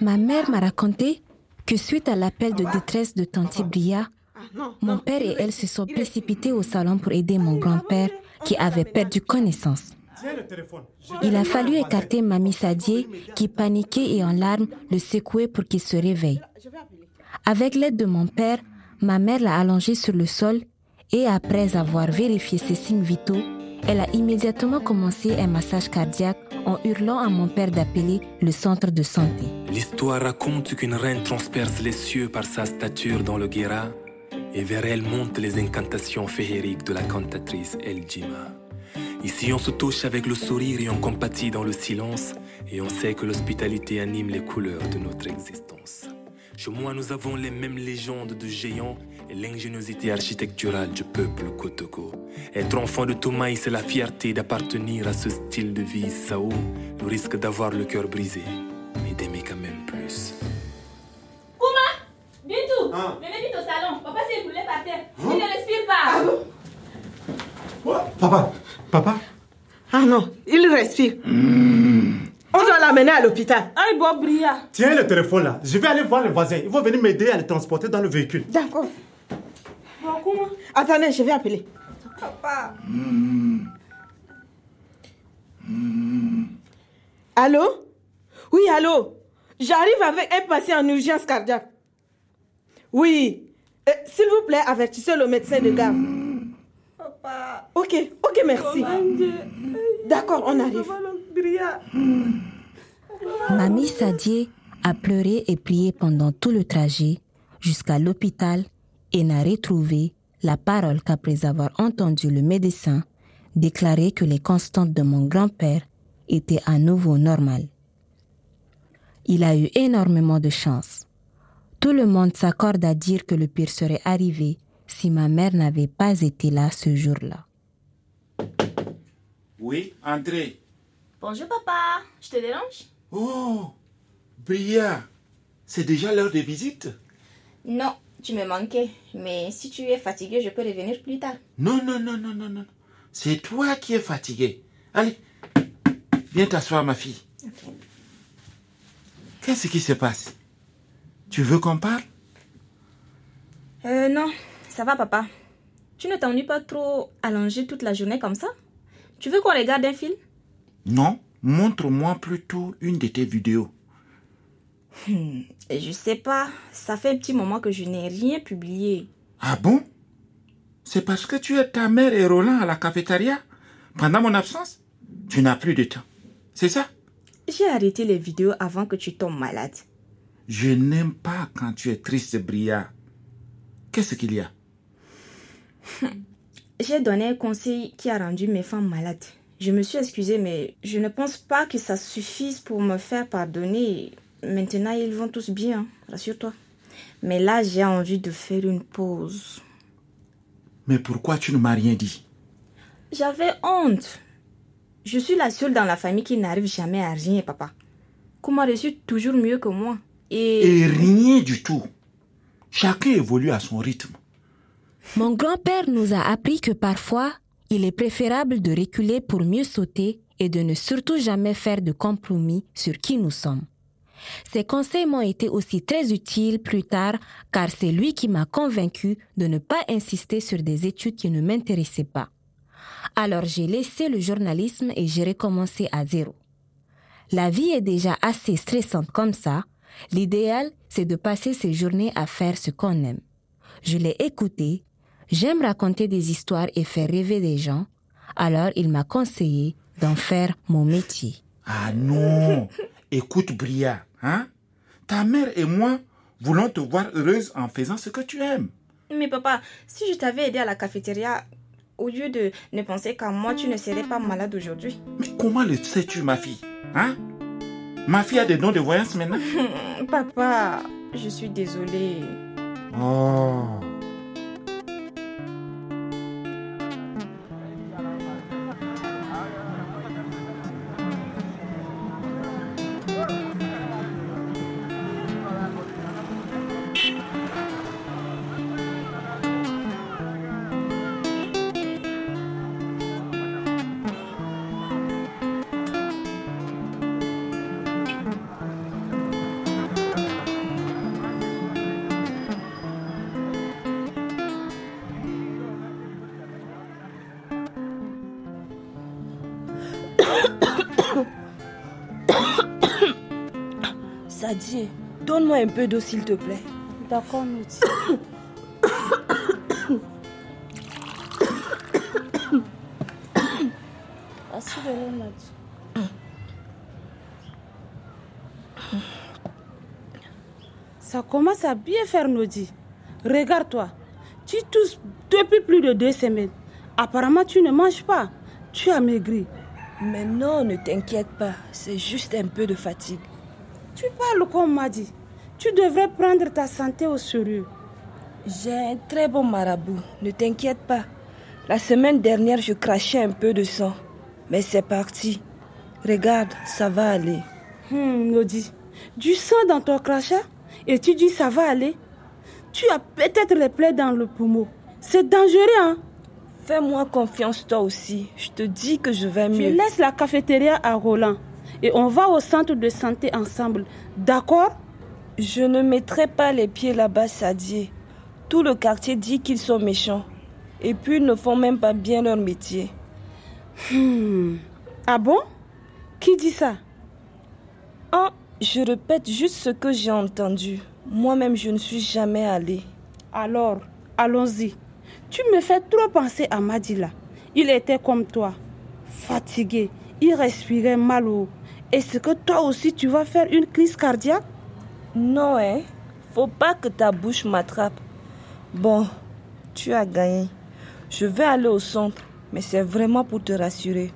Ma mère m'a raconté que suite à l'appel de détresse de Tante Bria, mon père et elle se sont précipités au salon pour aider mon grand-père qui avait perdu connaissance. Il a fallu écarter Mamie Sadier qui paniquait et en larmes le secouait pour qu'il se réveille. Avec l'aide de mon père, ma mère l'a allongé sur le sol et après avoir vérifié ses signes vitaux, elle a immédiatement commencé un massage cardiaque en hurlant à mon père d'appeler le centre de santé. L'histoire raconte qu'une reine transperce les cieux par sa stature dans le Guéra et vers elle montent les incantations féeriques de la cantatrice El Jima. Ici, on se touche avec le sourire et on compatit dans le silence et on sait que l'hospitalité anime les couleurs de notre existence. Chez moi, nous avons les mêmes légendes de géants et l'ingéniosité architecturale du peuple Kotoko. Être enfant de Toumaï, c'est la fierté d'appartenir à ce style de vie Sao, le risque d'avoir le cœur brisé, mais d'aimer quand même plus. Ouma Bintou hein? Venez vite au salon. Papa s'est écoulé par terre. Hein? Il ne respire pas. Ah Papa? Papa? Ah non, il respire. Hmm. L'amener à l'hôpital. Aïe, Bob Bria. Tiens le téléphone là. Je vais aller voir les voisins. Ils vont venir m'aider à le transporter dans le véhicule. D'accord. Attendez, je vais appeler. Papa. Allô? Oui, allô? J'arrive avec un patient en urgence cardiaque. Oui. Euh, s'il vous plaît, avertissez le médecin de garde. Papa. Ok, ok, merci. D'accord, on arrive. Mamie Sadie a pleuré et prié pendant tout le trajet jusqu'à l'hôpital et n'a retrouvé la parole qu'après avoir entendu le médecin déclarer que les constantes de mon grand-père étaient à nouveau normales. Il a eu énormément de chance. Tout le monde s'accorde à dire que le pire serait arrivé si ma mère n'avait pas été là ce jour-là. Oui, André. Bonjour papa, je te dérange? Oh, Bria, c'est déjà l'heure de visite Non, tu me manquais, mais si tu es fatigué, je peux revenir plus tard. Non, non, non, non, non, non. C'est toi qui es fatigué. Allez, viens t'asseoir, ma fille. Qu'est-ce qui se passe? Tu veux qu'on parle? Euh, non, ça va, papa. Tu ne t'ennuies pas trop allongé toute la journée comme ça? Tu veux qu'on regarde un film? Non, montre-moi plutôt une de tes vidéos. Hmm, je sais pas, ça fait un petit moment que je n'ai rien publié. Ah bon? C'est parce que tu es ta mère et Roland à la cafétéria? Pendant mon absence? Tu n'as plus de temps. C'est ça? J'ai arrêté les vidéos avant que tu tombes malade. Je n'aime pas quand tu es triste, Bria. Qu'est-ce qu'il y a? J'ai donné un conseil qui a rendu mes femmes malades. Je me suis excusée, mais je ne pense pas que ça suffise pour me faire pardonner. Maintenant, ils vont tous bien, rassure-toi. Mais là, j'ai envie de faire une pause. Mais pourquoi tu ne m'as rien dit? J'avais honte. Je suis la seule dans la famille qui n'arrive jamais à rien, papa. Comment reçu toujours mieux que moi. Et... Et rien du tout. Chacun évolue à son rythme. Mon grand-père nous a appris que parfois, il est préférable de reculer pour mieux sauter et de ne surtout jamais faire de compromis sur qui nous sommes. Ces conseils m'ont été aussi très utiles plus tard car c'est lui qui m'a convaincu de ne pas insister sur des études qui ne m'intéressaient pas. Alors j'ai laissé le journalisme et j'ai recommencé à zéro. La vie est déjà assez stressante comme ça. L'idéal, c'est de passer ses journées à faire ce qu'on aime. Je l'ai écouté. J'aime raconter des histoires et faire rêver des gens. Alors il m'a conseillé d'en faire mon métier. Ah non Écoute, Bria, hein? Ta mère et moi voulons te voir heureuse en faisant ce que tu aimes. Mais papa, si je t'avais aidé à la cafétéria, au lieu de ne penser qu'à moi, tu ne serais pas malade aujourd'hui. Mais comment le sais-tu, ma fille Hein? Ma fille a des dons de voyance maintenant Papa, je suis désolée. Oh Donne-moi un peu d'eau s'il te plaît. D'accord, Nodi. Assis. Ça commence à bien faire, Nodi. Regarde-toi. Tu tousses depuis plus de deux semaines. Apparemment, tu ne manges pas. Tu as maigri. Mais non, ne t'inquiète pas, c'est juste un peu de fatigue. Tu parles comme m'a dit. Tu devrais prendre ta santé au sérieux. J'ai un très bon marabout, ne t'inquiète pas. La semaine dernière, je crachais un peu de sang. Mais c'est parti. Regarde, ça va aller. Hum, Nodi, du sang dans ton crachat? Et tu dis ça va aller? Tu as peut-être les plaies dans le poumon. C'est dangereux, hein? Fais-moi confiance toi aussi. Je te dis que je vais mieux. Je laisse la cafétéria à Roland et on va au centre de santé ensemble. D'accord? Je ne mettrai pas les pieds là-bas, Sadie. Tout le quartier dit qu'ils sont méchants. Et puis ils ne font même pas bien leur métier. Hmm. Ah bon? Qui dit ça? Ah, je répète juste ce que j'ai entendu. Moi-même, je ne suis jamais allée. Alors, allons-y. Tu me fais trop penser à Madila. Il était comme toi, fatigué, il respirait mal haut. Est-ce que toi aussi tu vas faire une crise cardiaque? Non, hein. Faut pas que ta bouche m'attrape. Bon, tu as gagné. Je vais aller au centre, mais c'est vraiment pour te rassurer.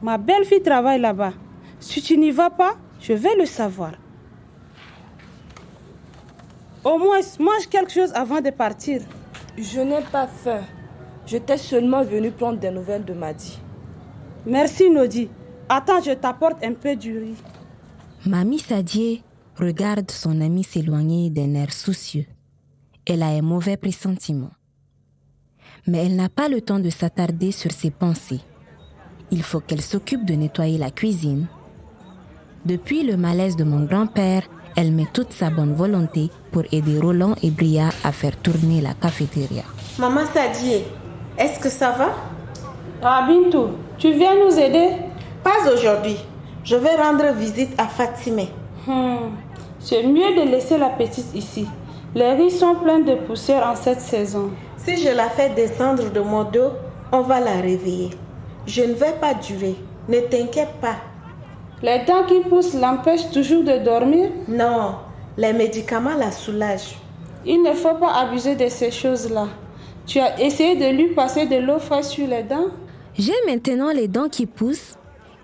Ma belle-fille travaille là-bas. Si tu n'y vas pas, je vais le savoir. Au moins, mange quelque chose avant de partir. Je n'ai pas faim. J'étais seulement venu prendre des nouvelles de Madi. Merci, Nodi. Attends, je t'apporte un peu du riz. Mamie Sadie regarde son ami s'éloigner d'un air soucieux. Elle a un mauvais pressentiment. Mais elle n'a pas le temps de s'attarder sur ses pensées. Il faut qu'elle s'occupe de nettoyer la cuisine. Depuis le malaise de mon grand-père, elle met toute sa bonne volonté pour aider Roland et Bria à faire tourner la cafétéria. Maman Sadie, est-ce que ça va? Ah, Bintou, tu viens nous aider? Pas aujourd'hui. Je vais rendre visite à Fatimé. Hmm, C'est mieux de laisser la petite ici. Les riz sont pleins de poussière en cette saison. Si je la fais descendre de mon dos, on va la réveiller. Je ne vais pas durer. Ne t'inquiète pas. Les dents qui poussent l'empêchent toujours de dormir? Non, les médicaments la soulagent. Il ne faut pas abuser de ces choses-là. Tu as essayé de lui passer de l'eau fraîche sur les dents? J'ai maintenant les dents qui poussent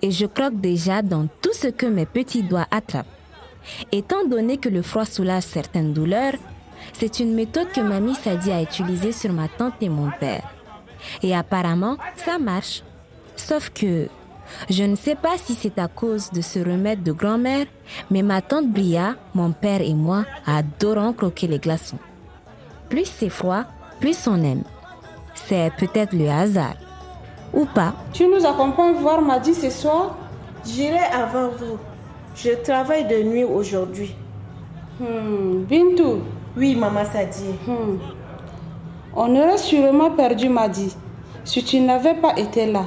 et je croque déjà dans tout ce que mes petits doigts attrapent. Étant donné que le froid soulage certaines douleurs, c'est une méthode que Mamie Sadi a utilisée sur ma tante et mon père. Et apparemment, ça marche. Sauf que je ne sais pas si c'est à cause de ce remède de grand-mère, mais ma tante Bria, mon père et moi adorons croquer les glaçons. Plus c'est froid, plus on aime. C'est peut-être le hasard. Ou pas. Tu nous accompagnes voir Madi ce soir? J'irai avant vous. Je travaille de nuit aujourd'hui. Hmm, Bintou, Oui, maman Sadie. hmm. on aurait sûrement perdu Madi si tu n'avais pas été là.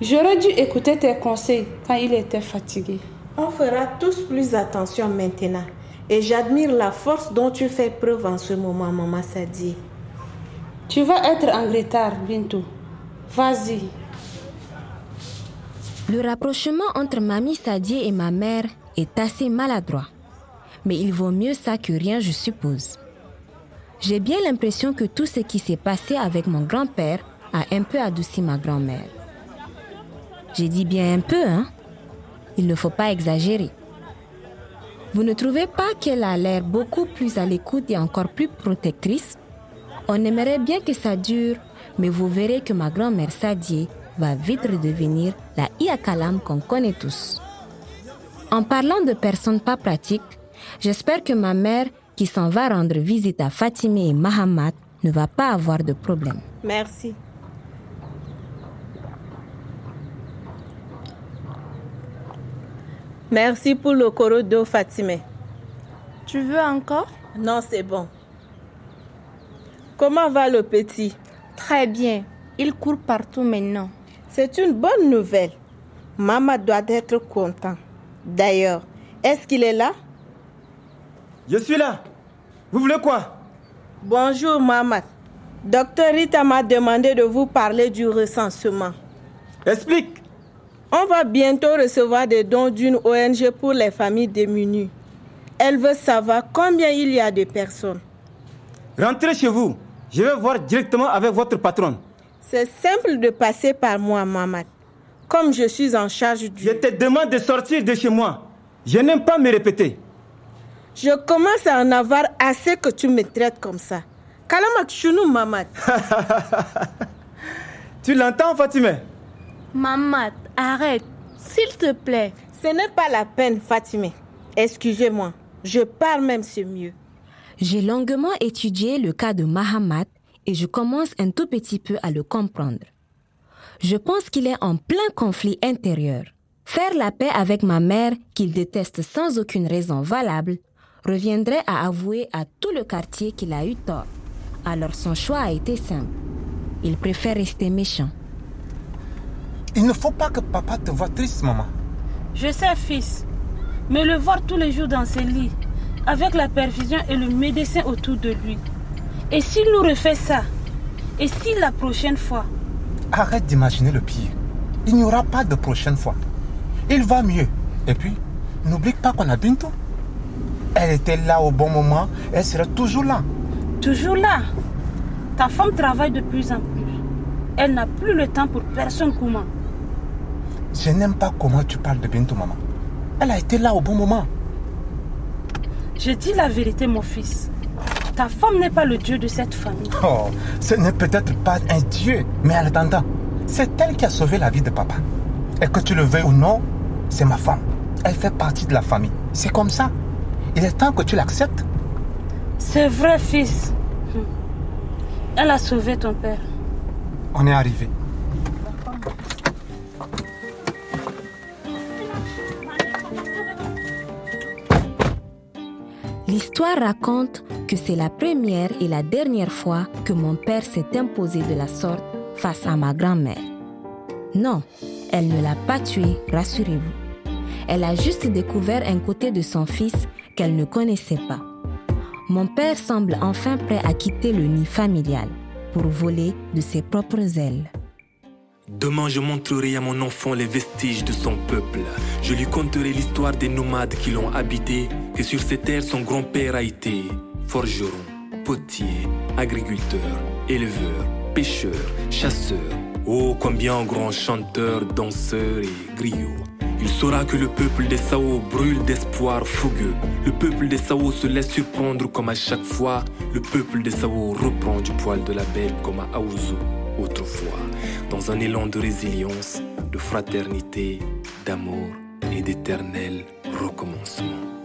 J'aurais dû écouter tes conseils quand il était fatigué. On fera tous plus attention maintenant. Et j'admire la force dont tu fais preuve en ce moment, maman Sadie. Tu vas être en retard, Bintou. Vas-y. Le rapprochement entre Mamie Sadie et ma mère est assez maladroit. Mais il vaut mieux ça que rien, je suppose. J'ai bien l'impression que tout ce qui s'est passé avec mon grand-père a un peu adouci ma grand-mère. J'ai dit bien un peu, hein Il ne faut pas exagérer. Vous ne trouvez pas qu'elle a l'air beaucoup plus à l'écoute et encore plus protectrice? On aimerait bien que ça dure, mais vous verrez que ma grand-mère Sadie va vite redevenir la Iakalam qu'on connaît tous. En parlant de personnes pas pratiques, j'espère que ma mère, qui s'en va rendre visite à Fatimé et Mahamat, ne va pas avoir de problème. Merci. Merci pour le coro d'eau, Fatimé. Tu veux encore? Non, c'est bon. Comment va le petit? Très bien. Il court partout maintenant. C'est une bonne nouvelle. Maman doit être content. D'ailleurs, Est-ce qu'il est là? Je suis là. Vous voulez quoi? Bonjour, Maman. Docteur Rita m'a demandé de vous parler du recensement. Explique. On va bientôt recevoir des dons d'une ONG pour les familles démunies. Elle veut savoir combien il y a de personnes. Rentrez chez vous. Je vais voir directement avec votre patronne. C'est simple de passer par moi, Maman. Comme je suis en charge du... Je te demande de sortir de chez moi. Je n'aime pas me répéter. Je commence à en avoir assez que tu me traites comme ça. Kalamak chounou, Maman. tu l'entends, Fatima? Maman, arrête, s'il te plaît. Ce n'est pas la peine, Fatima. Excusez-moi, je parle même c'est mieux. J'ai longuement étudié le cas de Mahamat et je commence un tout petit peu à le comprendre. Je pense qu'il est en plein conflit intérieur. Faire la paix avec ma mère, qu'il déteste sans aucune raison valable, reviendrait à avouer à tout le quartier qu'il a eu tort. Alors son choix a été simple. Il préfère rester méchant. Il ne faut pas que papa te voie triste, maman. Je sais, fils. Mais le voir tous les jours dans ses lits, avec la perfusion et le médecin autour de lui. Et s'il nous refait ça? Et si la prochaine fois? Arrête d'imaginer le pire. Il n'y aura pas de prochaine fois. Il va mieux. Et puis, n'oublie pas qu'on a Bintou. Elle était là au bon moment, elle sera toujours là. Toujours là Ta femme travaille de plus en plus. Elle n'a plus le temps pour personne comment Je n'aime pas comment tu parles de Bintou, maman. Elle a été là au bon moment. Je dis la vérité, mon fils. Ta femme n'est pas le Dieu de cette famille. Oh, ce n'est peut-être pas un Dieu, mais en attendant, c'est elle qui a sauvé la vie de papa. Et que tu le veuilles ou non, c'est ma femme. Elle fait partie de la famille. C'est comme ça. Il est temps que tu l'acceptes. C'est vrai, fils. Elle a sauvé ton père. On est arrivé. L'histoire raconte que c'est la première et la dernière fois que mon père s'est imposé de la sorte face à ma grand-mère. Non, elle ne l'a pas tué, rassurez-vous. Elle a juste découvert un côté de son fils qu'elle ne connaissait pas. Mon père semble enfin prêt à quitter le nid familial pour voler de ses propres ailes. Demain, je montrerai à mon enfant les vestiges de son peuple. Je lui conterai l'histoire des nomades qui l'ont habité, que sur ces terres son grand-père a été forgeron, potier, agriculteur, éleveur, pêcheur, chasseur. Oh, combien grand chanteur, danseur et griot. Il saura que le peuple des Sao brûle d'espoir fougueux. Le peuple des Sao se laisse surprendre comme à chaque fois. Le peuple des Sao reprend du poil de la bête comme à Aouzou autrefois. Dans un élan de résilience, de fraternité, d'amour et d'éternel recommencement.